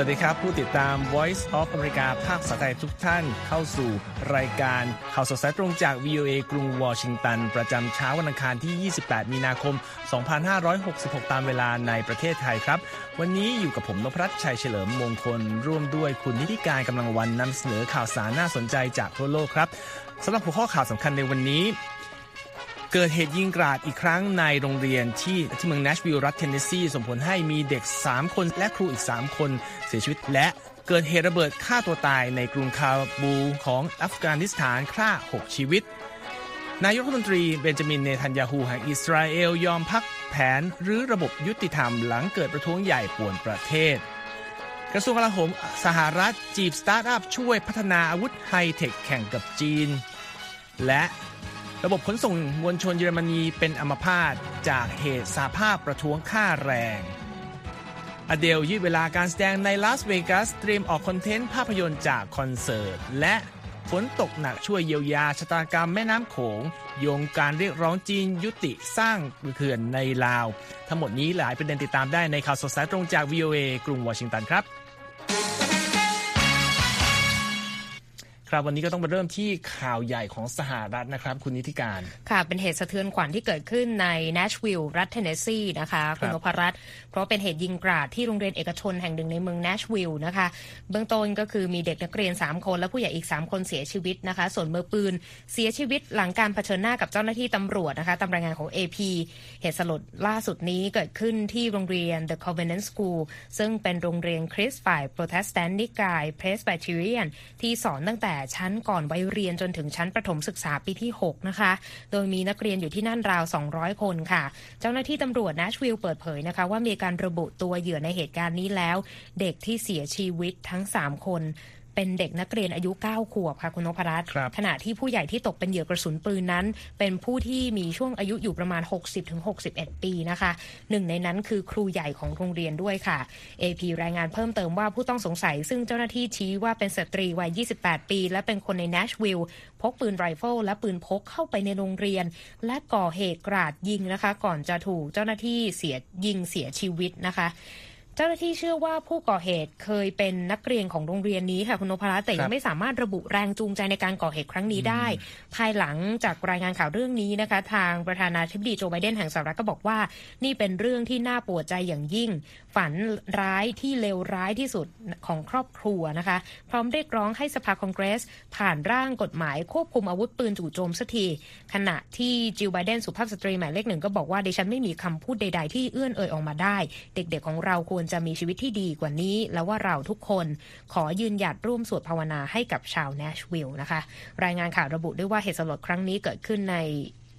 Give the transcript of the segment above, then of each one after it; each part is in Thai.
สวัสดีครับ ผู้ติดตาม Voice of America ภาคภาษาไทยทุกท่านเข้าสู่รายการข่าวสดสายตรงจาก VOA กรุงวอชิงตัน ประจำเช้าวันอังคารที่ 28 มีนาคม 2566 ตามเวลาในประเทศไทยครับ วันนี้อยู่กับผมนพรัตน์ชัยเฉลิมมงคล ร่วมด้วยคุณนิติการกำลังวันนำเสนอข่าวสารน่าสนใจจากทั่วโลกครับสำหรับหัวข้อข่าวสำคัญในวันนี้ เกิดเหตุยิงกราดอีกครั้งในโรงเรียนที่ที่เมืองนัชวิลล์รัฐเทนเนสซีส่งผลให้มีเด็ก 3 คนและครูอีก 3 คนเสียชีวิต และเกิดเหตุระเบิดฆ่าตัวตายในกรุงคาบูลของอัฟกานิสถานฆ่า 6 ชีวิต นายกรัฐมนตรีเบนจามินเนทันยาฮูแห่งอิสราเอลยอมพักแผนรื้อระบบยุติธรรมหลังเกิดประท้วงใหญ่ป่วนประเทศกระทรวงกลาโหมสหรัฐจีบสตาร์ทอัพช่วยพัฒนาอาวุธไฮเทคแข่งกับจีน และ ระบบขนส่งมวลชนเยอรมนีเป็นอัมพาตจากเหตุสาภาพประท้วงค่าแรงอเดลยืดเวลาการแสดงในลาสเวกัสเตรียมออกคอนเทนต์ภาพยนตร์จากคอนเสิร์ต และฝนตกหนักช่วยเยียวยาชะตากรรมแม่น้ำโขง โยงการเรียกร้องจีนยุติสร้างเขื่อนในลาว ทั้งหมดนี้หลายประเด็นติดตามได้ในข่าวสดสายตรงจาก VOA กรุงวอชิงตันครับ ครับวันนี้ก็ต้องมาเริ่มที่ข่าวใหญ่ของสหรัฐนะครับ คุณนิติการ ค่ะเป็นเหตุสะเทือนขวัญที่เกิดขึ้นในเนชวิลล์รัฐเทนเนสซีนะคะคุณนพรัตน์เพราะเป็นเหตุยิงกราดที่โรงเรียนเอกชนแห่งหนึ่งในเมืองเนชวิลล์นะคะ เบื้องต้นก็คือมีเด็กนักเรียน 3 คน และผู้ใหญ่อีก 3 คนเสียชีวิตนะคะ ส่วนมือปืนเสียชีวิตหลังการเผชิญหน้ากับเจ้าหน้าที่ตำรวจนะคะตามรายงานของ AP เหตุสลดล่าสุดนี้เกิดขึ้นที่โรงเรียน The Covenant School ซึ่งเป็นโรงเรียนคริสต์ฝ่ายโปรเตสแตนต์นิกายเพรส b บ t เ r ียนที่สอนตั้งแต่ชั้นก่อนวัยเรียนจนถึงชั้นประถมศึกษาปีที่ 6 นะคะ โดยมีนักเรียนอยู่ที่นั่นราว 200 คนค่ะ เจ้าหน้าที่ตำรวจนัชวิลเปิดเผยนะคะ ว่ามีการระบุตัวเหยื่อในเหตุการณ์นี้แล้ว เด็กที่เสียชีวิตทั้ง 3 คน เป็นเด็กนักเรียนอายุ 9 ขวบค่ะคุณนพรัตน์ขณะที่ผู้ใหญ่ที่ตกเป็นเหยื่อกระสุนปืนนั้น เป็นผู้ที่มีช่วงอายุอยู่ประมาณ 60-61 ปีนะคะหนึ่งในนั้นคือครูใหญ่ของโรงเรียนด้วยค่ะ AP รายงานเพิ่มเติมว่าผู้ต้องสงสัย ซึ่งเจ้าหน้าที่ชี้ว่าเป็นสตรีวัย 28 ปี และเป็นคนใน Nashville พกปืนไรเฟิลและปืนพกเข้าไปในโรงเรียน และก่อเหตุกราดยิงนะคะ ก่อนจะถูกเจ้าหน้าที่เสียยิงเสียชีวิตนะคะ เจ้าหน้าที่เชื่อว่าผู้ก่อเหตุเคยเป็นนักเรียนของโรงเรียนนี้ค่ะคุณนพรัตน์แต่ยังไม่สามารถระบุแรงจูงใจในการก่อเหตุครั้งนี้ได้ ภายหลังจากรายงานข่าวเรื่องนี้นะคะ ทางประธานาธิบดีโจไบเดนแห่งสหรัฐก็บอกว่า นี่เป็นเรื่องที่น่าปวดใจอย่างยิ่ง ฝันร้ายที่เลวร้ายที่สุดของครอบครัวนะคะ พร้อมเรียกร้องให้สภาคองเกรส ผ่านร่างกฎหมายควบคุมอาวุธปืนจู่โจมสักทีขณะที่จิลไบเดนสุภาพสตรีหมายเลขหนึ่งก็บอกว่าดิฉันไม่มีคำพูดใด ๆ ที่เอื้อนเอ่ยออกมาได้ เด็กๆของเราควรจะมีชีวิตที่ดีกว่านี้ แล้วว่าเราทุกคนขอยืนหยัดร่วมสวดภาวนาให้กับชาวเนชวิลล์นะคะ รายงานข่าวระบุด้วยว่าเหตุสลดครั้งนี้เกิดขึ้นใน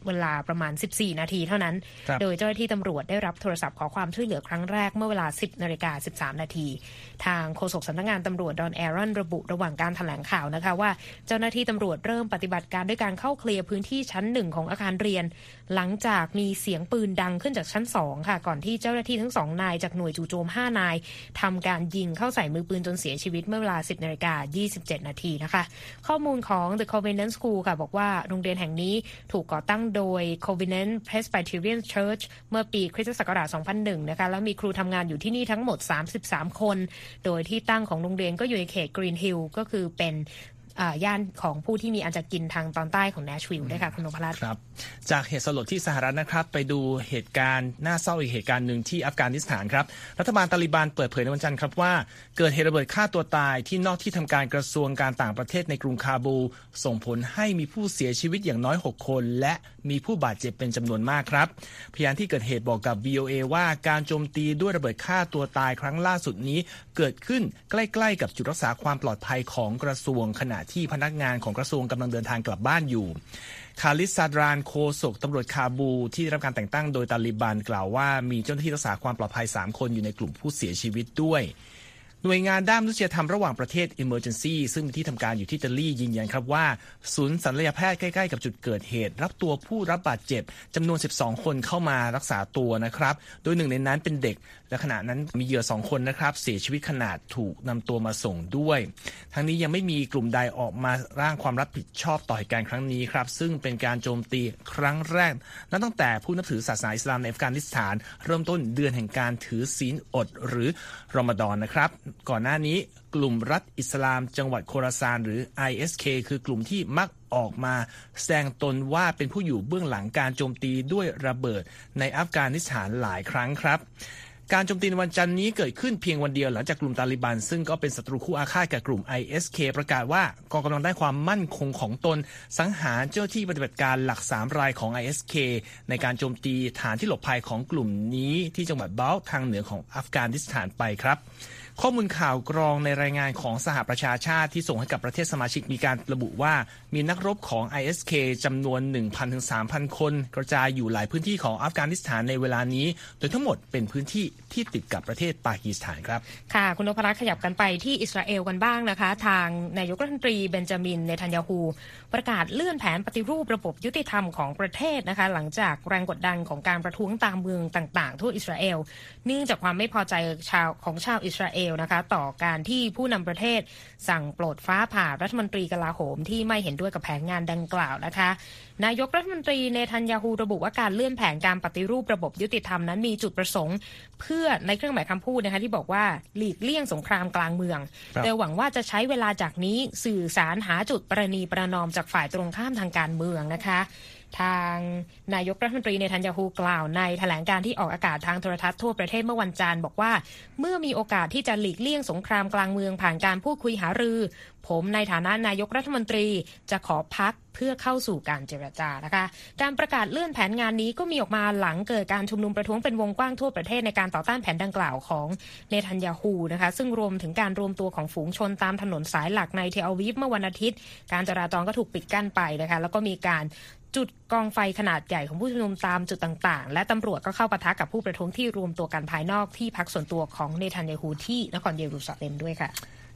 เวลาประมาณ 14 นาทีเท่านั้น โดยเจ้าหน้าที่ตำรวจได้รับโทรศัพท์ขอความช่วยเหลือครั้งแรกเมื่อเวลา 10 นาฬิกา 13 นาที ทางโฆษกสำนักงงานตำรวจดอนแอรอนระบุระหว่างการถแถลงข่าวนะคะว่า เจ้าหน้าที่ตำรวจเริ่มปฏิบัติการด้วยการเข้าเคลียร์พื้นที่ชั้นหนึ่งของอาคารเรียน หลังจากมีเสียงปืนดังขึ้นจากชั้น2ค่ะ ก่อนที่เจ้าหน้าที่ทั้งสองนายจากหน่วยจู่โจม 5 นายทำการยิงเข้าใส่มือปืนจนเสียชีวิตเมื่อเวลา 10นาฬิกา27 นาทีนะคะ ข้อมูลของ The Covenant School ค่ะ บอกว่าโรงเรียนแห่งนี้ถูกก่อตั้งโดย Covenant Presbyterian Church เมื่อปีคริสตศักราช 2001 นะคะ แล้วมีครูทำงานอยู่ที่นี่ทั้งหมด 33 คน โดยที่ตั้งของโรงเรียนก็อยู่ในเขต Green Hill ก็คือเป็น ย่านของผู้ที่มีอันจะกินทางตอนใต้ของเนชวิลล์ด้วยค่ะคุณนพรัตน์ครับ จากเหตุสลดที่สหรัฐนะครับ ไปดูเหตุการณ์น่าเศร้าอีกเหตุการณ์หนึ่งที่อัฟกานิสถานครับ รัฐบาลตาลิบันเปิดเผยในวันจันทร์ครับว่า เกิดเหตุระเบิดฆ่าตัวตายที่นอกที่ทำการกระทรวงการต่างประเทศในกรุงคาบู ส่งผลให้มีผู้เสียชีวิตอย่างน้อย 6 คน และมีผู้บาดเจ็บเป็นจำนวนมากครับ พยานที่เกิดเหตุบอกกับ VOA ว่าการโจมตีด้วยระเบิดฆ่าตัวตายครั้งล่าสุดนี้ เกิดขึ้นใกล้ ๆ กับจุดรักษาความปลอดภัยของกระทรวงขณะที่พนักงานของกระทรวงกำลังเดินทางกลับบ้านอยู่ คาลิสซาดรานโคศกตำรวจคาบูที่ได้รับการแต่งตั้งโดยตาลิบันกล่าวว่ามีเจ้าหน้าที่รักษาความปลอดภัย 3 คนอยู่ในกลุ่มผู้เสียชีวิตด้วย หน่วยงานด้านมนุษยธรรมระหว่างประเทศ Emergency ซึ่งมีที่ทำการอยู่ที่อิตาลียืนยันครับว่า ศูนย์ศัลยแพทย์ใกล้ๆกับจุดเกิดเหตุ รับตัวผู้รับบาดเจ็บจำนวน 12 คนเข้ามารักษาตัวนะครับ โดยหนึ่งในนั้นเป็นเด็ก และขณะนั้นมีเหยื่อสองคนนะครับ เสียชีวิตขนาดถูกนำตัวมาส่งด้วย ทั้งนี้ยังไม่มีกลุ่มใดออกมาร่างความรับผิดชอบต่อเหตุการณ์ครั้งนี้ครับซึ่งเป็นการโจมตีครั้งแรกนับตั้งแต่ผู้นับถือศาสนาอิสลามในอัฟกานิสถาน เริ่มต้นเดือนแห่งการถือศีลอดหรือรอมฎอนนะครับก่อนหน้านี้กลุ่มรัฐอิสลามจังหวัดโคราซานหรือ ISK คือกลุ่มที่มักออกมาแสดงตนว่าเป็นผู้อยู่เบื้องหลังการโจมตีด้วยระเบิดในอัฟกานิสถานหลายครั้งครับการโจมตีในวันจันทร์นี้เกิดขึ้นเพียงวันเดียวหลังจากกลุ่มตาลิบัน ซึ่งก็เป็นศัตรูคู่อาฆาตกับกลุ่ม ISK ประกาศว่ากองกำลังได้ความมั่นคงของตน สังหารเจ้าที่ปฏิบัติการหลักสามรายของ ISK ในการโจมตีฐานที่หลบภัยของกลุ่มนี้ที่จังหวัดเบลทางเหนือของอัฟกานิสถานไปครับ ข้อมูลข่าวกรองในรายงานของสหประชาชาติที่ส่งให้กับประเทศสมาชิกมีการระบุว่า มีนักรบของ ISK จำนวน 1,000ถึง3,000 คน กระจายอยู่หลายพื้นที่ของอัฟกานิสถานในเวลานี้ โดยทั้งหมดเป็นพื้นที่ที่ติดกับประเทศปากีสถานครับ ค่ะ คุณนพรัตน์ขยับกันไปที่อิสราเอลกันบ้างนะคะ ทางนายกรัฐมนตรีเบนจามินเนทันยาฮูประกาศเลื่อนแผนปฏิรูประบบยุติธรรมของประเทศนะคะ หลังจากแรงกดดันของการประท้วงตามเมืองต่าง ๆ ทั่วอิสราเอลเนื่องจากความไม่พอใจชาวของชาวอิสราเอลนะคะต่อการการที่ผู้นำประเทศสั่งปลดฟ้าผ่ารัฐมนตรีกลาโหมที่ไม่เห็นด้วยกับแผนงานดังกล่าวนะคะ นายกรัฐมนตรีเนทันยาฮูระบุว่าการเลื่อนแผนการปฏิรูประบบยุติธรรมนั้นมีจุดประสงค์ เพื่อในเครื่องหมายคำพูดนะคะที่บอกว่าหลีกเลี่ยงสงครามกลางเมือง โดยหวังว่าจะใช้เวลาจากนี้สื่อสารหาจุดประนีประนอมจากฝ่ายตรงข้ามทางการเมืองนะคะ ทางนายกรัฐมนตรีในทันยาฮูกล่าวในแถลงการที่ออกอากาศทางโทรทัศน์ทั่วประเทศเมื่อวันจันทร์บอกว่า เมื่อมีโอกาสที่จะหลีกเลี่ยงสงครามกลางเมืองผ่านการพูดคุยหารือ ผมในฐานะนายกรัฐมนตรีจะขอพักเพื่อเข้าสู่การเจรจานะคะ การประกาศเลื่อนแผนงานนี้ก็มีออกมาหลังเกิดการชุมนุมประท้วงเป็นวงกว้างทั่วประเทศในการต่อต้านแผนดังกล่าวของเนทันยาฮูนะคะ ซึ่งรวมถึงการรวมตัวของฝูงชนตามถนนสายหลักในเทอวีฟเมื่อวันอาทิตย์ การจราจรก็ถูกปิดกั้นไปนะคะ แล้วก็มีการ จุดกองไฟขนาดใหญ่ของผู้ชุมนุมตามจุดต่าง ๆ และตำรวจก็เข้าปะทะกับผู้ประท้วงที่รวมตัวกันภายนอกที่พักส่วนตัวของเนทันเยฮูที่นครเยรูซาเล็มด้วยค่ะ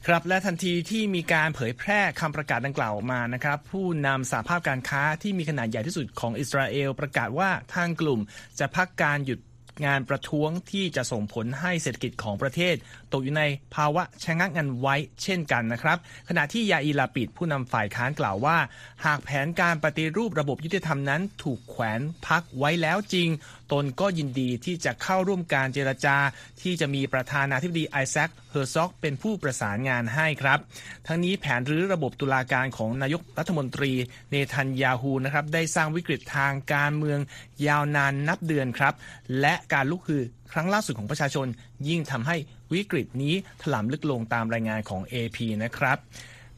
ครับและทันทีที่มีการเผยแพร่คำประกาศดังกล่าวออกมานะครับ ผู้นำสาภาพการค้าที่มีขนาดใหญ่ที่สุดของอิสราเอลประกาศว่าทางกลุ่มจะพักการหยุด งานประท้วงที่จะส่งผลให้เศรษฐกิจของประเทศ ตกอยู่ในภาวะชะงักงันไว้เช่นกันนะครับ ขณะที่ยาอีลาปิดผู้นำฝ่ายค้านกล่าวว่า หากแผนการปฏิรูประบบยุติธรรมนั้น ถูกแขวนพักไว้แล้วจริงตนก็ยินดีที่จะเข้าร่วมการเจรจา ที่จะมีประธานาธิบดีไอแซคเฮอร์ซอกเป็นผู้ประสานงานให้ครับ ทั้งนี้แผนรื้อระบบตุลาการของนายกรัฐมนตรีเนทันยาฮูนะครับได้สร้างวิกฤตทางการเมืองยาวนานนับเดือนครับ และการลุกคือครั้งล่าสุดของประชาชน ยิ่งทำให้วิกฤตนี้ถล่มลึกลงตามรายงานของ AP นะครับ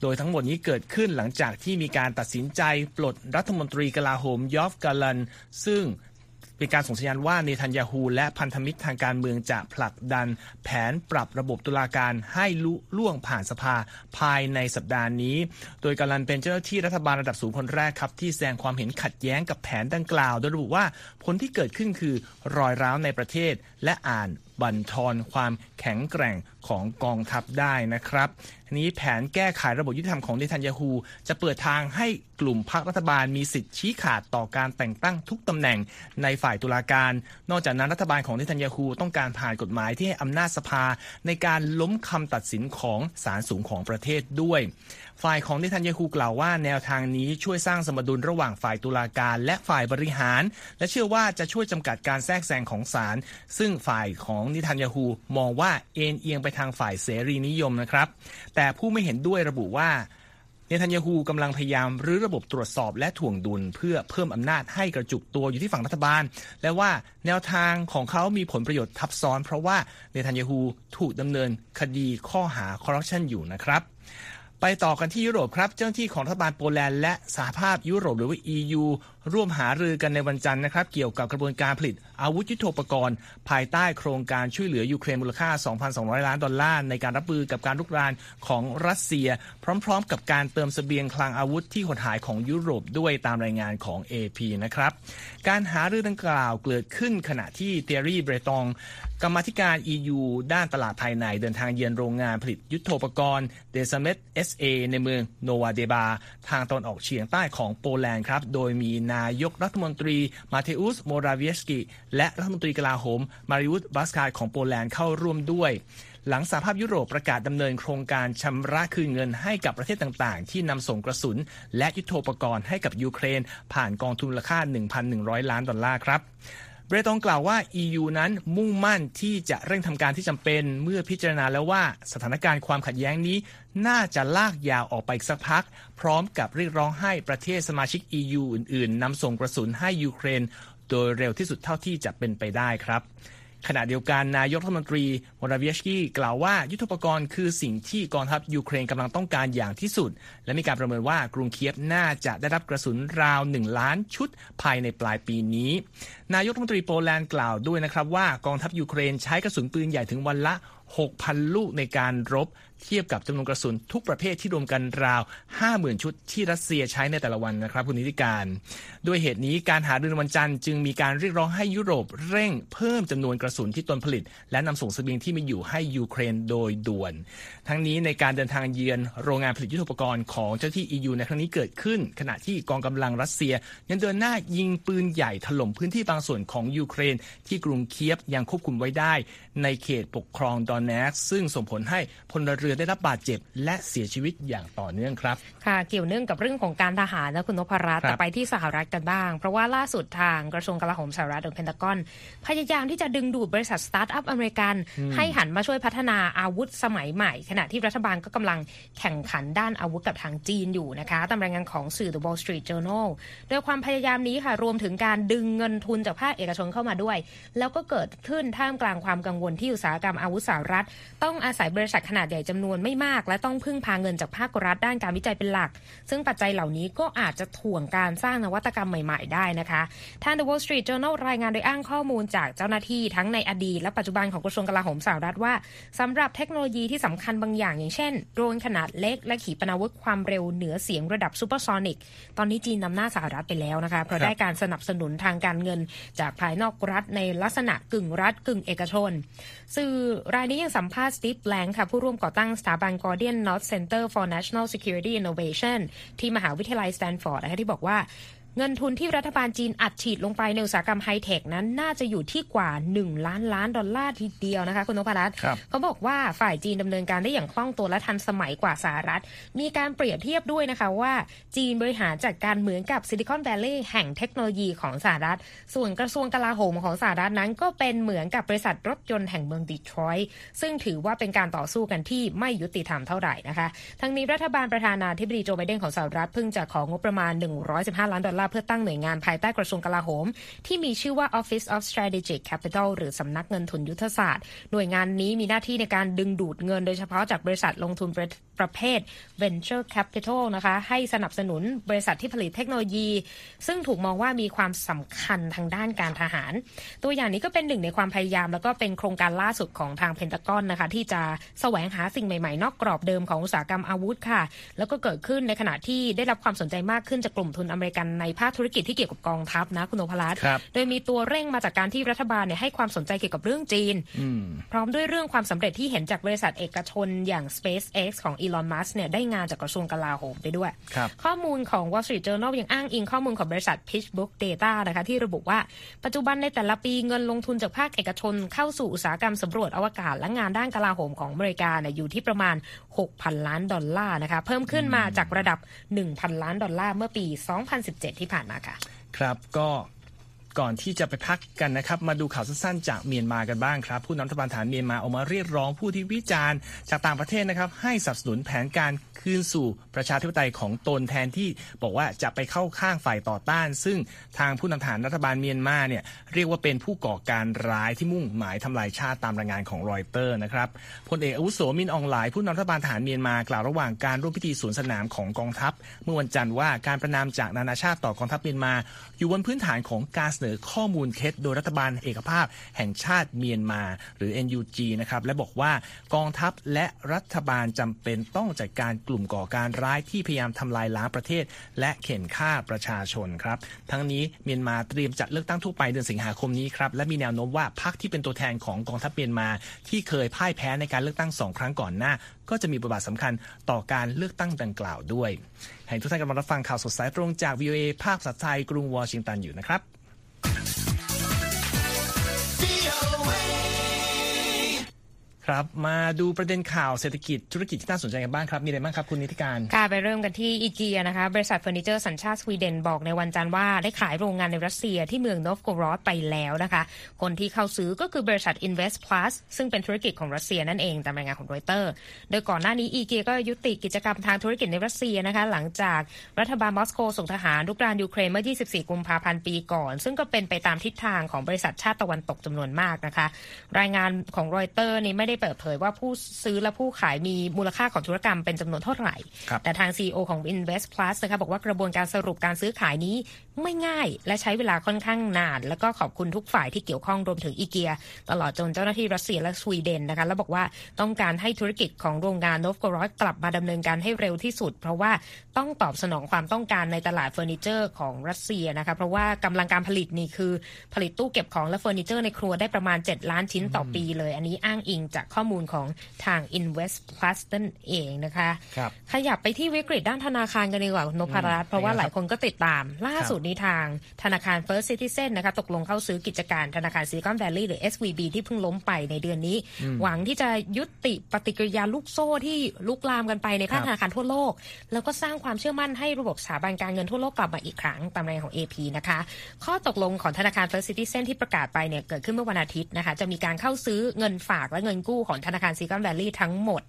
โดยทั้งหมดนี้เกิดขึ้นหลังจากที่มีการตัดสินใจปลดรัฐมนตรีกลาโหมยอฟกาลัน ซึ่ง เป็นการส่งสัญญาณว่าเนทันยาฮูและพันธมิตรทางการเมืองจะผลักดันแผนปรับระบบตุลาการให้ลุล่วงผ่านสภาภายในสัปดาห์นี้ โดยกาลันเป็นเจ้าหน้าที่รัฐบาลระดับสูงคนแรกครับ ที่แสดงความเห็นขัดแย้งกับแผนดังกล่าว โดยระบุว่าผลที่เกิดขึ้นคือรอยร้าวในประเทศและอ่าน บั่นทอนความแข็งแกร่งของกองทัพได้นะครับนี้แผนแก้ไขระบบยุติธรรมของเนทันยาฮูจะเปิดทางให้กลุ่มพรรครัฐบาลมีสิทธิ์ชี้ขาดต่อการแต่งตั้งทุกตำแหน่งในฝ่ายตุลาการ นอกจากนั้นรัฐบาลของเนทันยาฮูต้องการผ่านกฎหมายที่ให้อำนาจสภาในการล้มคำตัดสินของศาลสูงของประเทศด้วย ฝ่ายของเนทันยาฮูกล่าวว่าแนวทางนี้ช่วยสร้างสมดุลระหว่างฝ่ายตุลาการและฝ่ายบริหาร และเชื่อว่าจะช่วยจำกัดการแทรกแซงของศาลซึ่งฝ่ายของนิทันยาฮูมองว่าเอ็นเอียงไปทางฝ่ายเสรีนิยมนะครับ แต่ผู้ไม่เห็นด้วยระบุว่าเนทันยาฮูกำลังพยายามรื้อระบบตรวจสอบและถ่วงดุล เพื่อเพิ่มอำนาจให้กระจุกตัวอยู่ที่ฝั่งรัฐบาล และว่าแนวทางของเขามีผลประโยชน์ทับซ้อน เพราะว่าเนทันยาฮูถูกดำเนินคดีข้อหาคอร์รัปชันอยู่นะครับ ไปต่อกันที่ยุโรปครับ เจ้าหน้าที่ของรัฐบาลโปแลนด์และสหภาพยุโรปหรือว่า EU ร่วมหารือกันในวันจันทร์นะครับ เกี่ยวกับกระบวนการผลิต อาวุธยุโทโธปกรณ์ ภายใต้โครงการช่วยเหลือยูเครนมูลค่า 2,200 ล้านดอลลาร์ในการรับมือกับการลุกรานของรัสเซีย พร้อม ๆ กับการเติมสเสบียงคลังอาวุธที่หดหายของยุโรปด้วยตามรายงานของ AP นะครับ การหารือดังกล่าวเกิดขึ้นขณะที่เทอรี่เบรตองกรรมธิการ EU ด้านตลาดภายในเดินทางเยือนโรงงานผลิตยุทโธปกรณ์เดซเมตเอสเอในเมืองโนวาเดบา ทางตอนออกเฉียงใต้ของโปแลนด์ครับ โดยมีนายกรัฐมนตรีมาเทอุสโมราเวียสกิและรัฐมนตรีกลาโหม มาริอุสบาสคาดของโปแลนด์เข้าร่วมด้วย หลังสหภาพยุโรปประกาศดำเนินโครงการชำระคืนเงินให้กับประเทศต่างๆ ที่นำส่งกระสุน และยุทโธปกรณ์ให้กับยูเครน ผ่านกองทุนราค่า1,100 ล้านดอลลาร์ครับ เบรตองกล่าวว่า EU นั้นมุ่งมั่นที่จะเร่งทำการที่จำเป็น เมื่อพิจารณาแล้วว่าสถานการณ์ความขัดแย้งนี้ น่าจะลากยาวออกไปสักพัก พร้อมกับเรียกร้องให้ประเทศสมาชิก EU อื่น ๆนำส่งกระสุนให้ยูเครน โดยเร็วที่สุดเท่าที่จะเป็นไปได้ครับ ขณะเดียวกันนายกรัฐมนตรีวราเวียชกี้กล่าวว่ายุทธปกรณ์คือสิ่งที่กองทัพยูเครนกำลังต้องการอย่างที่สุด และมีการประเมินว่ากรุงเคียฟน่าจะได้รับกระสุนราวหนึ่งล้านชุดภายในปลายปีนี้ นายกรัฐมนตรีโปแลนด์กล่าวด้วยนะครับว่ากองทัพยูเครนใช้กระสุนปืนใหญ่ถึงวันละ 6,000 ลูกในการรบ เทียบกับจำนวนกระสุนทุกประเภทที่รวมกันราว 50,000 ชุดที่รัสเซียใช้ในแต่ละวันนะครับคุณนิติการ ด้วยเหตุนี้การหารือวันจันทร์จึงมีการเรียกร้องให้ยุโรปเร่งเพิ่มจำนวนกระสุนที่ตนผลิต และนำส่งสเสบียงที่มีอยู่ให้ยูเครนโดยด่วน ทั้งนี้ในการเดินทางเยือนโรงงานผลิตยุทโธปกรณ์ของเจ้าที่ EU ในครั้งนี้เกิดขึ้น ขณะที่กองกำลังรัสเซียยังเดินหน้ายิงปืนใหญ่ถล่มพื้นที่บางส่วนของยูเครน ที่กรุงเคียฟยังควบคุมไว้ได้ ในเขตปกครองดอนเนกซึ่งส่งผลให้พลเรือนได้รับบาดเจ็บ และเสียชีวิตอย่างต่อเนื่องครับ ค่ะเกี่ยวเนื่องกับเรื่องของการทหารนะคุณนพรัตน์แต่ไปที่สหรัฐกันบ้าง เพราะว่าล่าสุดทางกระทรวงกลาโหมสหรัฐหรือเพนตากอน พยายามที่จะดึงดูดบริษัทสตาร์ทอัพอเมริกัน ให้หันมาช่วยพัฒนาอาวุธสมัยใหม่ ขณะที่รัฐบาลก็กำลังแข่งขันด้านอาวุธกับทางจีนอยู่นะคะตามรายงานของสื่อ The Wall Street Journal โดยความพยายามนี้ค่ะรวมถึงการดึงเงินทุนจากภาคเอกชนเข้ามาด้วย แล้วก็เกิดขึ้นท่ามกลางความกังวลที่อุตสาหกรรมอาวุธสหรัฐ ต้องอาศัยบริษัทขนาดใหญ่จำนวนไม่มาก และต้องพึ่งพาเงินจากภาครัฐด้านการวิจัยเป็นหลัก ซึ่งปัจจัยเหล่านี้ก็อาจจะถ่วงการสร้างนวัตกรรมใหม่ๆ ได้นะคะทาง The Wall Street Journal รายงานโดยอ้างข้อมูลจากเจ้าหน้าที่ทั้งในอดีตและปัจจุบันของกระทรวงกลาโหมสหรัฐว่าสำหรับเทคโนโลยีที่สำคัญบางอย่าง อย่างเช่นโดรนขนาดเล็ก และขีปนาวุธความเร็วเหนือเสียงระดับซูเปอร์ซอนิกตอนนี้จีนนำหน้าสหรัฐไปแล้วนะคะเพราะได้การสนับสนุนทางการเงิน จากภายนอกรัฐในลักษณะกึ่งรัฐกึ่งเอกชน สื่อรายนี้ยังสัมภาษณ์สตีฟแบลงก์ค่ะผู้ร่วมก่อตั้งงสถาบัน Guardian North Center for National Security Innovation ที่มหาวิทยาลัยสแตนฟอร์ดนะคะที่บอกว่า เงินทุนที่รัฐบาลจีนอัดฉีดลงไปในอุตสาหกรรมไฮเทคนั้นน่าจะอยู่ที่กว่า 1 ล้านล้านดอลลาร์ทีเดียวนะคะ คุณนพรัตน์เขาบอกว่าฝ่ายจีนดำเนินการได้อย่างคล่องตัวและทันสมัยกว่าสหรัฐ มีการเปรียบเทียบด้วยนะคะว่าจีนบริหารจัดการเหมือนกับซิลิคอนแวลลีย์แห่งเทคโนโลยีของสหรัฐ ส่วนกระทรวงกลาโหมของสหรัฐนั้น ก็เป็นเหมือนกับบริษัทรถยนต์แห่งเมืองดีทรอยต์ซึ่งถือว่าเป็นการต่อสู้กันที่ไม่ยุติธรรมเท่าไหร่นะคะ ทั้งนี้รัฐบาลประธานาธิบดีโจไบเดนของสหรัฐเพิ่งจะของบประมาณ 115 ล้านดอลลาร์เพื่อตั้งหน่วยงานภายใต้กระทรวงกลาโหม ที่มีชื่อว่า Office of Strategic Capital หรือสำนักเงินทุนยุทธศาสตร์ หน่วยงานนี้มีหน้าที่ในการดึงดูดเงินโดยเฉพาะจากบริษัทลงทุนประประเภท Venture Capital นะคะ ให้สนับสนุนบริษัทที่ผลิตเทคโนโลยี ซึ่งถูกมองว่ามีความสำคัญทางด้านการทหาร ตัวอย่างนี้ก็เป็นหนึ่งในความพยายาม แล้วก็เป็นโครงการล่าสุดของทางเพนตากอนนะคะ ที่จะแสวงหาสิ่งใหม่ๆ นอกกรอบเดิมของอุตสาหกรรมอาวุธค่ะ แล้วก็เกิดขึ้นในขณะที่ได้รับความสนใจมากขึ้นจากกลุ่มทุนอเมริกันในภาคธุรกิจที่เกี่ยวกับกองทัพนะคุณโอภรัตโดยมีตัวเร่งมาจากการที่รัฐบาลเนี่ยให้ความสนใจเกี่ยวกับเรื่องจีน พร้อมด้วยเรื่องความสำเร็จที่เห็นจากบริษัทเอกชนอย่าง SpaceX ของ Elon Musk เนี่ยได้งานจากกระทรวงกลาโหมไปด้วย ข้อมูลของ Wall Street Journal ยังอ้างอิงข้อมูลของบริษัท PitchBook Data นะคะที่ระบุว่าปัจจุบันในแต่ละปีเงินลงทุนจากภาคเอกชนเข้าสู่อุตสาหกรรมสำรวจอวกาศและงานด้านกลาโหมของอเมริกาเนี่ยอยู่ที่ประมาณ 6,000 ล้านดอลลาร์นะคะเพิ่มขึ้นมาจากระดับ 1,000 ล้านดอลลาร์เมื่อปี 2017ที่ผ่านมาค่ะ ครับก็ ก่อนที่จะไปพักกันนะครับ มาดูข่าวสั้นๆจากเมียนมากันบ้างครับ ผู้นำรัฐบาลฐานเมียนมาออกมาเรียกร้องผู้ที่วิจารณ์จากต่างประเทศนะครับ ให้สนับสนุนแผนการคืนสู่ประชาธิปไตยของตนแทนที่บอกว่าจะไปเข้าข้างฝ่ายต่อต้าน ซึ่งทางผู้นำฐานรัฐบาลเมียนมาเนี่ยเรียกว่าเป็นผู้ก่อการร้ายที่มุ่งหมายทำลายชาติตามรายงานของรอยเตอร์นะครับพลเอกอาวุโสมินอองหลายผู้นำรัฐบาลฐานเมียนมากล่าวระหว่างการร่วมพิธีสวนสนามของกองทัพ เมื่อวันจันทร์ว่าการประนามจากนานาชาติต่อกองทัพเมียนมา อยู่บนพื้นฐานของการเสนอข้อมูลเท็จโดยรัฐบาลเอกภาพแห่งชาติเมียนมา หรือ NUG นะครับและบอกว่ากองทัพและรัฐบาลจำเป็นต้องจัดการกลุ่มก่อการร้ายที่พยายามทำลายล้างประเทศ และเข็นฆ่าประชาชนครับ ทั้งนี้เมียนมาเตรียมจัดเลือกตั้งทั่วไปเดือนสิงหาคมนี้ครับและมีแนวโน้มว่าพรรคที่เป็นตัวแทนของกองทัพเมียนมา ที่เคยพ่ายแพ้ในการเลือกตั้งสองครั้งก่อนหน้า ก็จะมีบทบาทสำคัญต่อการเลือกตั้งดังกล่าวด้วยให้ทุกท่านกำลังรับฟังข่าวสดสายตรงจาก VOA ภาคภาษาไทยกรุงวอชิงตันอยู่นะครับ Be. ครับมาดูประเด็นข่าวเศรษฐกิจธุรกิจที่น่าสนใจกันบ้างครับ มีอะไรบ้างครับคุณนิติการค่ะไปเริ่มกันที่อีเกียนะคะบริษัทเฟอร์นิเจอร์สัญชาติสวีเดนบอกในวันจันทร์ว่าได้ขายโรงงานในรัสเซียที่เมืองโนฟโกรอดไปแล้วนะคะ คนที่เข้าซื้อก็คือบริษัท Invest Plus ซึ่งเป็นธุรกิจของรัสเซียนั่นเองตามรายงานของรอยเตอร์ โดยก่อนหน้านี้อีเกียก็ยุติกิจกรรมทางธุรกิจในรัสเซียนะคะหลังจากรัฐบาลมอสโกส่งทหารลุกรานยูเครนเมื่อ 24 กุมภาพันธ์ปีก่อน ซึ่งก็เป็นไปตามทิศทางของบริษัทชาติตะวันตกจำนวนมากนะคะ รายงานของรอยเตอร์นี้ไม่ได้เปิดเผยว่าผู้ซื้อและผู้ขายมีมูลค่าของธุรกรรมเป็นจำนวนเท่าไหร่ครับแต่ทาง CEO ของ Invest Plus นะคะบอกว่ากระบวนการสรุปการซื้อขายนี้ ไม่ง่าย และใช้เวลาค่อนข้างนาน แล้วก็ขอบคุณทุกฝ่ายที่เกี่ยวข้องรวมถึงอีเกีย ตลอดจนเจ้าหน้าที่รัสเซียและสวีเดนนะคะแล้วบอกว่าต้องการให้ธุรกิจของโรงงานโนฟโกรอดกลับมาดำเนินการให้เร็วที่สุด เพราะว่าต้องตอบสนองความต้องการในตลาดเฟอร์นิเจอร์ของรัสเซียนะคะเพราะว่ากำลังการผลิตนี่คือ ผลิตตู้เก็บของและเฟอร์นิเจอร์ในครัวได้ประมาณ 7 ล้านชิ้นต่อปีเลย อันนี้อ้างอิงจากข้อมูลของทาง Invest Plus นั่นเองนะคะครับขยับไปที่วิกฤตด้านธนาคารกันดีกว่าคุณนพรัตน์เพราะว่าหลายคนก็ติดตามล่าสุดนี้ทางธนาคาร First Citizen นะคะตกลงเข้าซื้อกิจการธนาคาร Silicon Valley หรือ SVB ที่เพิ่งล้มไปในเดือนนี้ หวังที่จะยุติปฏิกิริยาลูกโซ่ที่ลุกลามกันไปในภาคครับธนาคารทั่วโลก แล้วก็สร้างความเชื่อมั่นให้ระบบสถาบันการเงินทั่วโลกกลับมาอีกครั้งตามรายงานของ AP นะคะ ข้อตกลงของธนาคาร First Citizen ที่ประกาศไปเนี่ยเกิดขึ้นเมื่อวันอาทิตย์นะคะจะมีการเข้าซื้อเงินฝากและเงินกู้ของธนาคาร Silicon Valley ทั้งหมด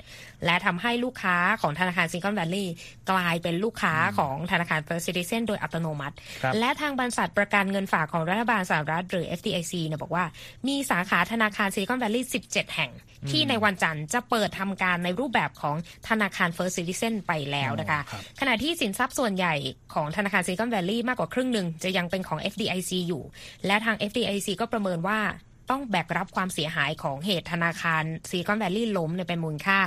และทำให้ลูกค้าของธนาคาร Silicon Valley กลายเป็นลูกค้าของธนาคาร First Citizen โดยอัตโนมัติครับและทางบริษัทประกันเงินฝากของรัฐบาลสหรัฐหรือ FDIC เนี่ยบอกว่ามีสาขาธนาคาร Silicon Valley 17 แห่ง ที่ในวันจันทร์จะเปิดทำการในรูปแบบของธนาคาร First Citizen ไปแล้วนะคะอ๋อครับขณะที่สินทรัพย์ส่วนใหญ่ของธนาคาร Silicon Valley มากกว่าครึ่งหนึ่งจะยังเป็นของ FDIC อยู่ และทาง FDIC ก็ประเมินว่า ต้องแบกรับความเสียหายของเหตุธนาคาร Silicon Valley ล้มเนี่ยเป็นมูลค่า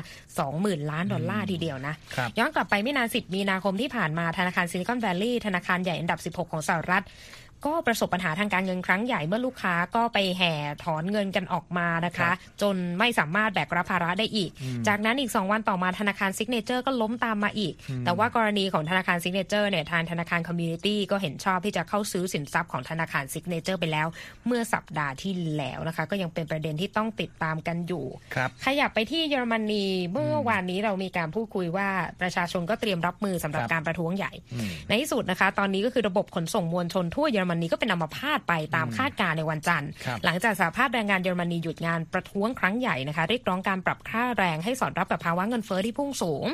20,000 ล้านดอลลาร์ทีเดียวนะครับย้อนกลับไปไม่นาน 10 มีนาคมที่ผ่านมาธนาคารซิลิคอนแวลลีย์ธนาคารใหญ่อันดับ 16 ของสหรัฐ ก็ประสบปัญหาทางการเงินครั้งใหญ่เมื่อลูกค้าก็ไปแห่ถอนเงินกันออกมานะครัคะบจนไม่สามารถแบกรับภาระได้อีก จากนั้นอีก 2 วันต่อมาธนาคารซิกเนเจอร์ก็ล้มตามมาอีก แต่ว่ากรณีของธนาคารซิกเนเจอร์เนี่ยทางธนาคารคอมมูนิตี้ก็เห็นชอบที่จะเข้าซื้อสินทรัพย์ของธนาคารซิกเนเจอร์ไปแล้ว เมื่อสัปดาห์ที่แล้วนะคะ ก็ยังเป็นประเด็นที่ต้องติดตามกันอยู่ครับขยับไปที่เยอรมนีเมื่อวานนี้เรามีการพูดคุยว่าประชาชนก็เตรียมรับมือสำหรับครับการประท้วงใหญ่อืมในที่สุดนะคะ ตอนนี้ก็คือระบบขนส่งมวลชนทั่วเยอรมนีก็เป็นอัมพาตไปตามคาดการณ์ในวันจันทร์ครับหลังจากสหภาพแรงงานเยอรมนีหยุดงานประท้วงครั้งใหญ่นะคะเรียกร้องการปรับค่าแรงให้สอดรับกับภาวะเงินเฟ้อที่พุ่งสูง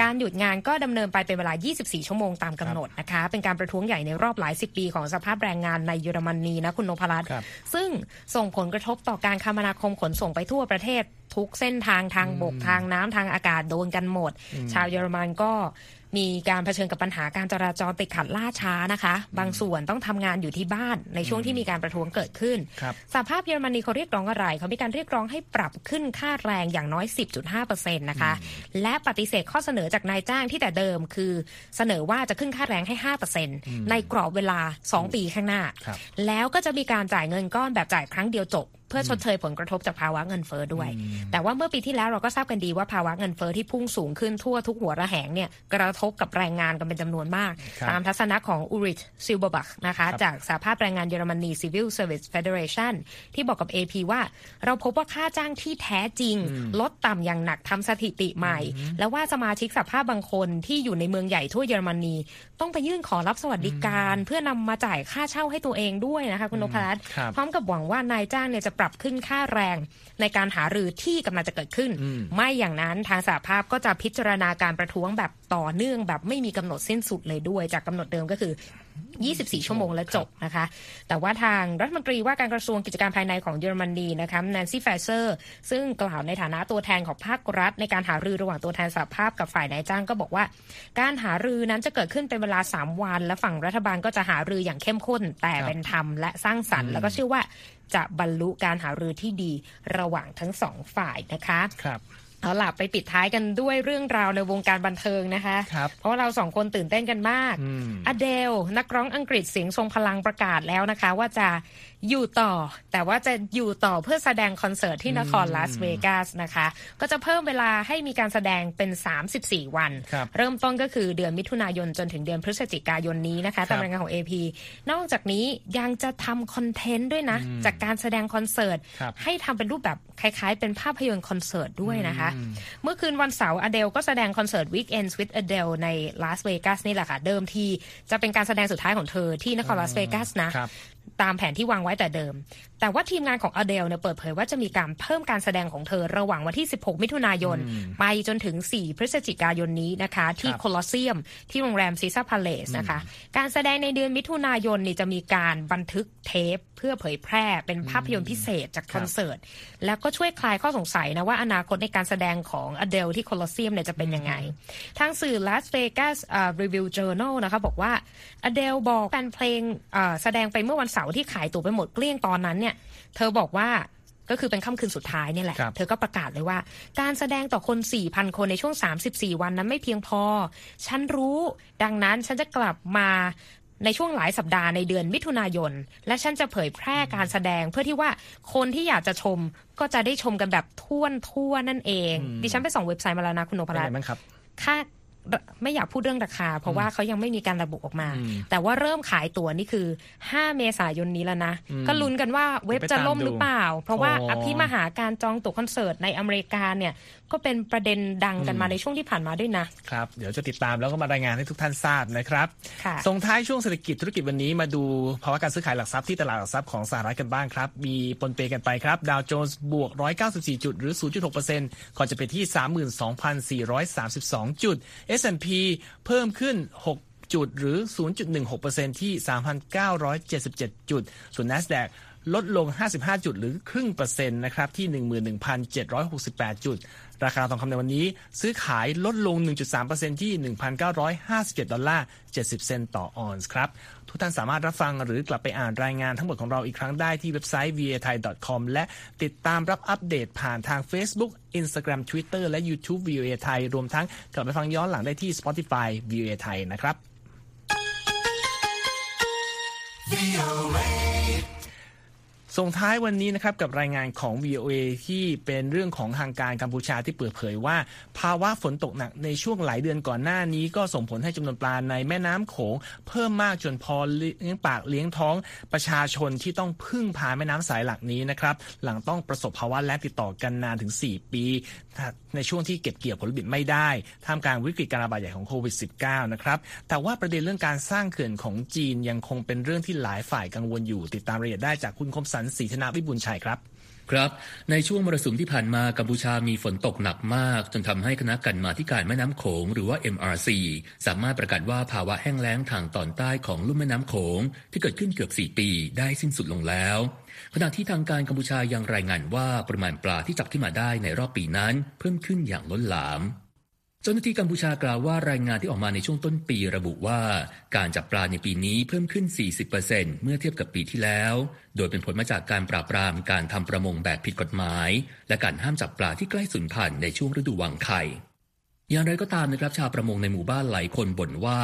การหยุดงานก็ดำเนินไปเป็นเวลา 24 ชั่วโมงตามกำหนดนะคะเป็นการประท้วงใหญ่ในรอบหลายสิบปีของสภาพแรงงานในเยอรมนีนะคุณนพรัตน์ครับซึ่งส่งผลกระทบต่อการคมนาคมขนส่งไปทั่วประเทศทุกเส้นทางทางบกทางน้ำทางอากาศโดนกันหมด ชาวเยอรมันก็มีการเผชิญกับปัญหาการจราจรติดขัดล่าช้านะคะ บางส่วนต้องทำงานอยู่ที่บ้านในช่วงที่มีการประท้วงเกิดขึ้นครับสหภาพเยอรมนีเขาเรียกร้องอะไร เขามีการเรียกร้องให้ปรับขึ้นค่าแรงอย่างน้อย 10.5%นะคะ และปฏิเสธข้อเสนอจากนายจ้างที่แต่เดิมคือเสนอว่าจะขึ้นค่าแรงให้ 5%ในกรอบเวลา 2 ปีข้างหน้าครับแล้วก็จะมีการจ่ายเงินก้อนแบบจ่ายครั้งเดียวจบ เพื่อชดเชยผลกระทบจากภาวะเงินเฟ้อด้วย แต่ว่าเมื่อปีที่แล้วเราก็ทราบกันดีว่าภาวะเงินเฟ้อที่พุ่งสูงขึ้นทั่วทุกหัวระแหงเนี่ยกระทบกับแรงงานกันเป็นจำนวนมากครับตามทัศนะของอูริชซิลเบอร์บักนะคะครับจากสหภาพแรงงานเยอรมนี Civil Service Federation ที่บอกกับ AP ว่า เราพบว่าค่าจ้างที่แท้จริง ลดต่ำอย่างหนักทำสถิติใหม่ และว่าสมาชิกสภาพบางคนที่อยู่ในเมืองใหญ่ทั่วเยอรมนี ต้องไปยื่นขอรับสวัสดิการ เพื่อนำมาจ่ายค่าเช่าให้ตัวเองด้วยนะคะคุณนพรัตน์ครับพร้อมกับหวังว่านายจ้างเนี่ยจะปรับขึ้นค่าแรง ในการหารือที่กำลังจะเกิดขึ้นอืมไม่อย่างนั้นทางสหภาพก็จะพิจารณาการประท้วงแบบต่อเนื่องแบบไม่มีกำหนดสิ้นสุดเลยด้วยจากกำหนดเดิมก็คือ 24 ชั่วโมงแล้วจบนะคะ แต่ว่าทางรัฐมนตรีว่าการกระทรวงกิจการภายในของเยอรมนีนะคะแนนซี่แฟเซอร์ซึ่งกล่าวในฐานะตัวแทนของภาครัฐ ในการหารือระหว่างตัวแทนสหภาพกับฝ่ายนายจ้างก็บอกว่า การหารือนั้นจะเกิดขึ้นเป็นเวลา 3 วัน และฝั่งรัฐบาลก็จะหารืออย่างเข้มข้น แต่ครับเป็นธรรมและสร้างสรรค์แล้วก็เชื่อว่า จะบรรลุการหารือที่ดีระหว่างทั้งสองฝ่ายนะคะครับ เอาล่ะไปปิดท้ายกันด้วยเรื่องราวในวงการบันเทิงนะคะครับเพราะว่าเราสองคนตื่นเต้นกันมากอืมอเดล นักร้องอังกฤษเสียงทรงพลังประกาศแล้วนะคะ ว่าจะอยู่ต่อ แต่ว่าจะอยู่ต่อเพื่อแสดงคอนเสิร์ตที่นครลาสเวกัสนะคะ ก็จะเพิ่มเวลาให้มีการแสดงเป็น 34 วันเริ่มต้นก็คือเดือนมิถุนายนจนถึงเดือนพฤศจิกายนนี้นะคะตามรายงานของ AP นอกจากนี้ยังจะทำคอนเทนต์ด้วยนะ จากการแสดงคอนเสิร์ตให้ทำเป็นรูปแบบคล้าย ๆ เป็นภาพยนตร์คอนเสิร์ตด้วยนะคะเมื่อคืนวันเสาร์อเดลก็แสดงคอนเสิร์ต Weekends with Adele ในลาสเวกัสนี่แหละค่ะ เดิมทีจะเป็นการแสดงสุดท้ายของเธอที่นครลาสเวกัสนะ ตามแผนที่วางไว้แต่เดิม แต่ว่าทีมงานของอเดลเนี่ยเปิดเผยว่าจะมีการเพิ่มการแสดงของเธอระหว่างวันที่ 16 มิถุนายน ไปจนถึง 4 พฤศจิกายนนี้นะคะ ที่โคลอสเซียม ที่โรงแรมซีซ่าพาเลสนะคะ การแสดงในเดือนมิถุนายนนี่จะมีการบันทึกเทป เพื่อเผยแพร่เป็นภาพยนตร์พิเศษจากคอนเสิร์ต แล้วก็ช่วยคลายข้อสงสัยนะว่าอนาคตในการแสดงของอเดลที่โคลอสเซียมเนี่ยจะเป็นยังไง ทางสื่อ Las Vegas Review Journal นะคะบอกว่าอเดลบอกแฟนเพลงแสดงไปเมื่อวันเสาร์ที่ขายตั๋วไปหมดเกลี้ยงตอนนั้นเนี่ยเธอบอกว่าก็คือเป็นค่ำคืนสุดท้ายเนี่ยแหละ เธอก็ประกาศเลยว่า การแสดงต่อคน 4,000 คนในช่วง 34 วันนั้นไม่เพียงพอ ฉันรู้ดังนั้นฉันจะกลับมาในช่วงหลายสัปดาห์ในเดือนมิถุนายน และฉันจะเผยแพร่การแสดงเพื่อที่ว่าคนที่อยากจะชมก็จะได้ชมกันแบบท่วนทั่วนั่นเอง ดิฉันไปส่องเว็บไซต์มาแล้วนะคุณโนภรัตน์ค่า ไม่อยากพูดเรื่องราคา เพราะว่าเขายังไม่มีการระบุออกมา แต่ว่าเริ่มขายตั๋วนี่คือ 5 เมษายนนี้แล้วนะ ก็ลุ้นกันว่าเว็บจะล่มหรือเปล่า เพราะว่าอภิมหาการจองตั๋วคอนเสิร์ตในอเมริกาเนี่ยก็เป็นประเด็นดังกันมาในช่วงที่ผ่านมาด้วยนะครับ เดี๋ยวจะติดตามแล้วก็มารายงานให้ทุกท่านทราบนะครับส่งท้ายช่วงเศรษฐกิจธุรกิจวันนี้มาดูภาวะการซื้อขายหลักทรัพย์ที่ตลาดหลักทรัพย์ของสหรัฐกันบ้างครับ มีปนเปกันไปครับ ดาวโจนส์บวก 194 จุดหรือ 0.6%ก่อนจะไปที่ 32,432 จุด S&P เพิ่มขึ้น 6 จุดหรือ 0.16%ที่ 3,977 จุด ส่วน NASDAQ ลดลง 55 จุดหรือครึ่งเปอร์เซ็นต์นะครับที่ 11,768 จุด ราคาทองคำในวันนี้ ซื้อขายลดลง 1.3%ที่ 1,957 ดอลลาร์ 70 เซนต์ต่อออนซ์ครับ ทุกท่านสามารถรับฟังหรือกลับไปอ่านรายงานทั้งหมดของเราอีกครั้งได้ที่เว็บไซต์ VOA Thai com และติดตามรับอัปเดตผ่านทาง Facebook Instagram Twitter และ YouTube VOA ไทยรวมทั้งกลับไปฟังย้อนหลังได้ที่ Spotify VOA ไทยนะครับ VOA ส่งท้ายวันนี้นะครับกับรายงานของ VOA ที่เป็นเรื่องของทางการกัมพูชาที่เปิดเผยว่า ภาวะฝนตกหนักในช่วงหลายเดือนก่อนหน้านี้ ก็ส่งผลให้จำนวนปลาในแม่น้ำโขง เพิ่มมากจนพอเลี้ยงปากเลี้ยงท้องประชาชนที่ต้องพึ่งพาแม่น้ำสายหลักนี้นะครับหลังต้องประสบภาวะแล้งติดต่อกันนานถึง 4 ปี ในช่วงที่เก็บเกี่ยวผลผลิตไม่ได้ท่ามกลางวิกฤตการระบาดใหญ่ของโควิด -19 นะครับแต่ว่าประเด็นเรื่องการสร้างเขื่อนของจีนยังคงเป็นเรื่องที่หลายฝ่ายกังวลอยู่ติดตามรายละเอียดได้จากคุณคมสันศรีธนาวิบุญชัยครับครับในช่วงมรสุมที่ผ่านมากัมพูชามีฝนตกหนักมาก จนทำให้คณะกรรมาธิการแม่น้ำโขงหรือว่า MRC สามารถประกาศว่าภาวะแห้งแล้งทางตอนใต้ของลุ่มแม่น้ำโขงที่เกิดขึ้นเกือบ 4 ปีได้สิ้นสุดลงแล้ว ขณะที่ทางการกัมพูชายังรายงานว่าปริมาณปลาที่จับขึ้นมาได้ในรอบปีนั้น เพิ่มขึ้นอย่างล้นหลาม เจ้าหน้าที่กัมพูชากล่าวว่ารายงานที่ออกมาในช่วงต้นปีระบุว่า การจับปลาในปีนี้เพิ่มขึ้น 40%เมื่อเทียบกับปีที่แล้ว โดยเป็นผลมาจากการปราบปรามการทำประมงแบบผิดกฎหมาย และการห้ามจับปลาที่ใกล้สูญพันธุ์ในช่วงฤดูวางไข่อย่างไรก็ตามนะครับชาวประมงในหมู่บ้านหลายคนบ่นว่า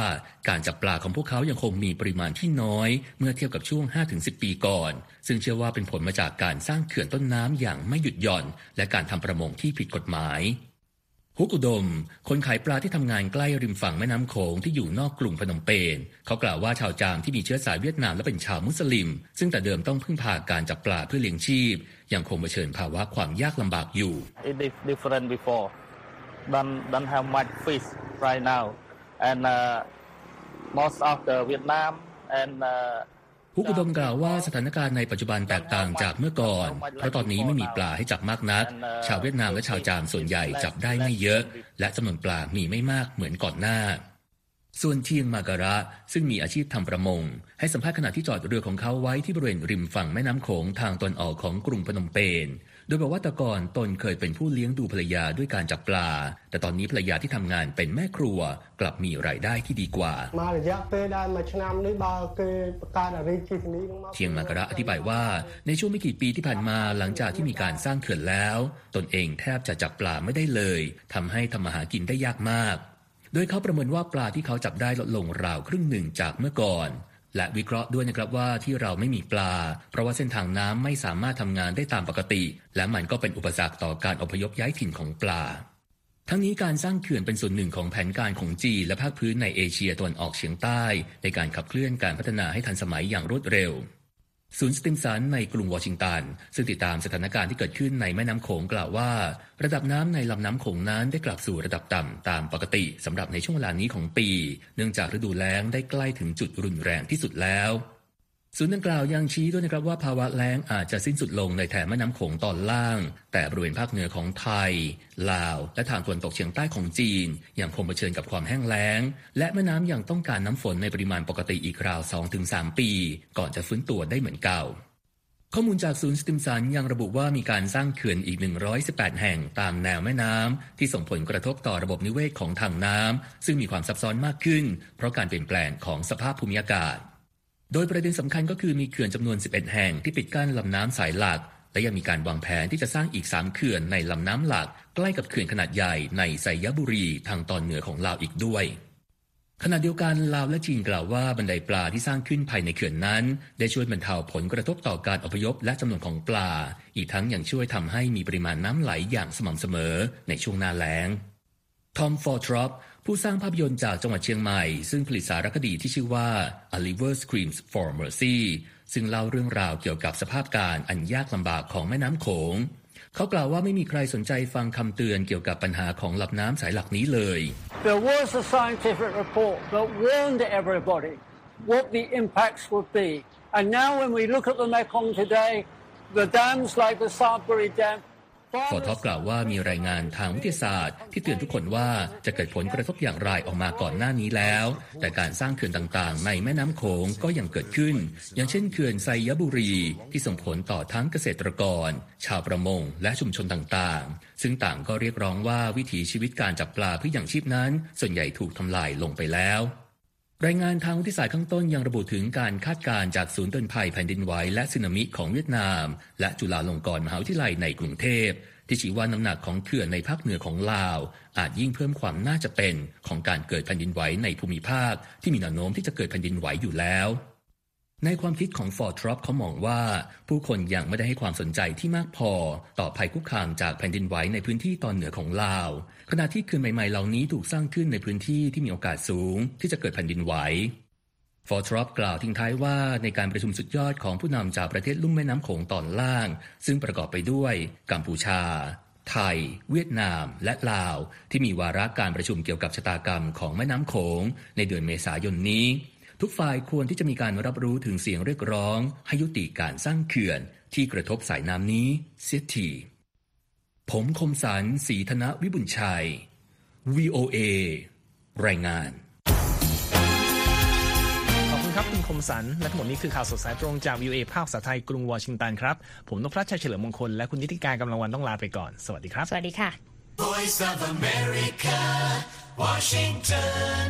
การจับปลาของพวกเขายังคงมีปริมาณที่น้อย เมื่อเทียบกับช่วง 5-10 ปีก่อน ซึ่งเชื่อว่าเป็นผลมาจากการสร้างเขื่อนต้นน้ำอย่างไม่หยุดหย่อน และการทำประมงที่ผิดกฎหมาย ฮุกอุดม คนขายปลาที่ทำงานใกล้ริมฝั่งแม่น้ำโขงที่อยู่นอกกรุงพนมเปญเขากล่าวว่าชาวจามที่มีเชื้อสายเวียดนามและเป็นชาวมุสลิม ซึ่งแต่เดิมต้องพึ่งพาการจับปลาเพื่อเลี้ยงชีพ ยังคงเผชิญภาวะความยากลำบากอยู่ It is different before don't don't have much fish right now and uh, most of the Vietnam and uh, ผู้อุดมกล่าวว่าสถานการณ์ในปัจจุบันแตกต่างจากเมื่อก่อน เพราะตอนนี้ไม่มีปลาให้จับมากนัก ชาวเวียดนามและชาวจามส่วนใหญ่จับได้ไม่เยอะ และจำนวนปลามีไม่มากเหมือนก่อนหน้า ส่วนเทียงมาการะ ซึ่งมีอาชีพทำประมง ให้สัมภาษณ์ขณะที่จอดเรือของเขาไว้ที่บริเวณริมฝั่งแม่น้ำโขงทางตอนออกของกรุงพนมเปญ โดยบอกว่าแต่ก่อนตนเคยเป็นผู้เลี้ยงดูภรรยาด้วยการจับปลา แต่ตอนนี้ภรรยาที่ทำงานเป็นแม่ครัวกลับมีรายได้ที่ดีกว่า เทียงมากระอธิบายว่า ในช่วงไม่กี่ปีที่ผ่านมาหลังจากที่มีการสร้างเขื่อนแล้ว ตนเองแทบจะจับปลาไม่ได้เลยทำให้ทำมาหากินได้ยากมาก โดยเขาประเมินว่าปลาที่เขาจับได้ลดลงราวครึ่งหนึ่งจากเมื่อก่อน และวิเคราะห์ด้วยนะครับว่าที่เราไม่มีปลา เพราะว่าเส้นทางน้ำไม่สามารถทำงานได้ตามปกติ และมันก็เป็นอุปสรรคต่อการอพยพย้ายถิ่นของปลา ทั้งนี้การสร้างเขื่อนเป็นส่วนหนึ่งของแผนการของจีนและภาคพื้นในเอเชียตะวันออกเฉียงใต้ ในการขับเคลื่อนการพัฒนาให้ทันสมัยอย่างรวดเร็ว ศูนย์สติมสันในกรุงวอชิงตัน ซึ่งติดตามสถานการณ์ที่เกิดขึ้นในแม่น้ำโขงกล่าวว่า ระดับน้ำในลำน้ำโขงนั้นได้กลับสู่ระดับต่ำตามปกติสำหรับในช่วงเวลานี้ของปี เนื่องจากฤดูแล้งได้ใกล้ถึงจุดรุนแรงที่สุดแล้ว ศูนย์ดังกล่าวยังชี้ด้วยนะครับว่าภาวะแล้งอาจจะสิ้นสุดลงในแถบแม่น้ำโขงตอนล่าง แต่บริเวณภาคเหนือของไทย ลาว และทางตะวันตกเฉียงใต้ของจีน ยังคงเผชิญกับความแห้งแล้ง และแม่น้ำยังต้องการน้ำฝนในปริมาณปกติอีกราว 2-3 ปี ก่อนจะฟื้นตัวได้เหมือนเก่าข้อมูลจากศูนย์สติมสันยังระบุว่ามีการสร้างเขื่อนอีก 118 แห่งตามแนวแม่น้ำที่ส่งผลกระทบต่อระบบนิเวศของทางน้ำซึ่งมีความซับซ้อนมากขึ้น เพราะการเปลี่ยนแปลงของสภาพภูมิอากาศ โดยประเด็นสำคัญก็คือมีเขื่อนจำนวน 11 แห่งที่ปิดกั้นลำน้ำสายหลัก และยังมีการวางแผนที่จะสร้างอีก 3 เขื่อนในลำน้ำหลัก ใกล้กับเขื่อนขนาดใหญ่ในไซยบุรีทางตอนเหนือของลาวอีกด้วย ขณะเดียวกันลาวและจีนกล่าวว่าบันไดปลาที่สร้างขึ้นภายในเขื่อนนั้น ได้ช่วยบรรเทาผลกระทบต่อการอพยพและจำนวนของปลา อีกทั้งยังช่วยทำให้มีปริมาณน้ำไหลอย่างสม่ำเสมอในช่วงหน้าแล้งทอมฟอร์ทรอป ผู้สร้างภาพยนตร์จากจังหวัดเชียงใหม่ ซึ่งผลิตสารคดีที่ชื่อว่า A Liver Screams for Mercy ซึ่งเล่าเรื่องราวเกี่ยวกับสภาพการอันยากลำบากของแม่น้ำโขง เขากล่าวว่าไม่มีใครสนใจฟังคำเตือนเกี่ยวกับปัญหาของลำน้ำสายหลักนี้เลย There was a scientific report that warned everybody what the impacts would be. And now when we look at the Mekong today, the dams like the Xayaburi Dam ฟอร์ท็อปกล่าวว่ามีรายงานทางวิทยาศาสตร์ ที่เตือนทุกคนว่าจะเกิดผลกระทบอย่างไรออกมาก่อนหน้านี้แล้ว แต่การสร้างเขื่อนต่างๆ ในแม่น้ำโขงก็ยังเกิดขึ้น อย่างเช่นเขื่อนไซยบุรี ที่ส่งผลต่อทั้งเกษตรกร ชาวประมง และชุมชนต่างๆ ซึ่งต่างก็เรียกร้องว่าวิถีชีวิตการจับปลาเพื่ออย่างชีพนั้น ส่วนใหญ่ถูกทำลายลงไปแล้ว รายงานทางวิทยาศาสตร์ข้างต้นยังระบุถึงการคาดการณ์จากศูนย์เตือนภัยแผ่นดินไหวและสึนามิของเวียดนาม และจุฬาลงกรณ์มหาวิทยาลัยในกรุงเทพ ที่ชี้ว่าน้ำหนักของเขื่อนในภาคเหนือของลาว อาจยิ่งเพิ่มความน่าจะเป็นของการเกิดแผ่นดินไหวในภูมิภาค ที่มีแนวโน้มที่จะเกิดแผ่นดินไหวอยู่แล้ว ในความคิดของฟอร์ทรอปเขามองว่า ผู้คนยังไม่ได้ให้ความสนใจที่มากพอ ต่อภัยคุกคามจากแผ่นดินไหวในพื้นที่ตอนเหนือของลาว ขณะที่เขื่อนใหม่ๆเหล่านี้ถูกสร้างขึ้นในพื้นที่ที่มีโอกาสสูง ที่จะเกิดแผ่นดินไหวฟอร์ทรอปกล่าวทิ้งท้ายว่าในการประชุมสุดยอดของผู้นำจากประเทศลุ่มแม่น้ำโขงตอนล่าง ซึ่งประกอบไปด้วย กัมพูชา ไทย เวียดนาม และลาว ที่มีวาระการประชุมเกี่ยวกับชะตากรรมของแม่น้ำโขงในเดือนเมษายนนี้ ทุกฝ่ายควรที่จะมีการรับรู้ถึงเสียงเรียกร้อง ให้ยุติการสร้างเขื่อนที่กระทบสายน้ำนี้เสียที ผมคมสันสีธนวิบุญชัย VOA รายงานครับคุณคมสัน และทั้งหมดนี้คือข่าวสดสายตรงจาก VOA ภาคภาษาไทยกรุงวอชิงตันครับ ผมนพรัชชัยเฉลิมมงคล และคุณนิติการกำลังวันต้องลาไปก่อน สวัสดีครับ สวัสดีค่ะ Voice of America Washington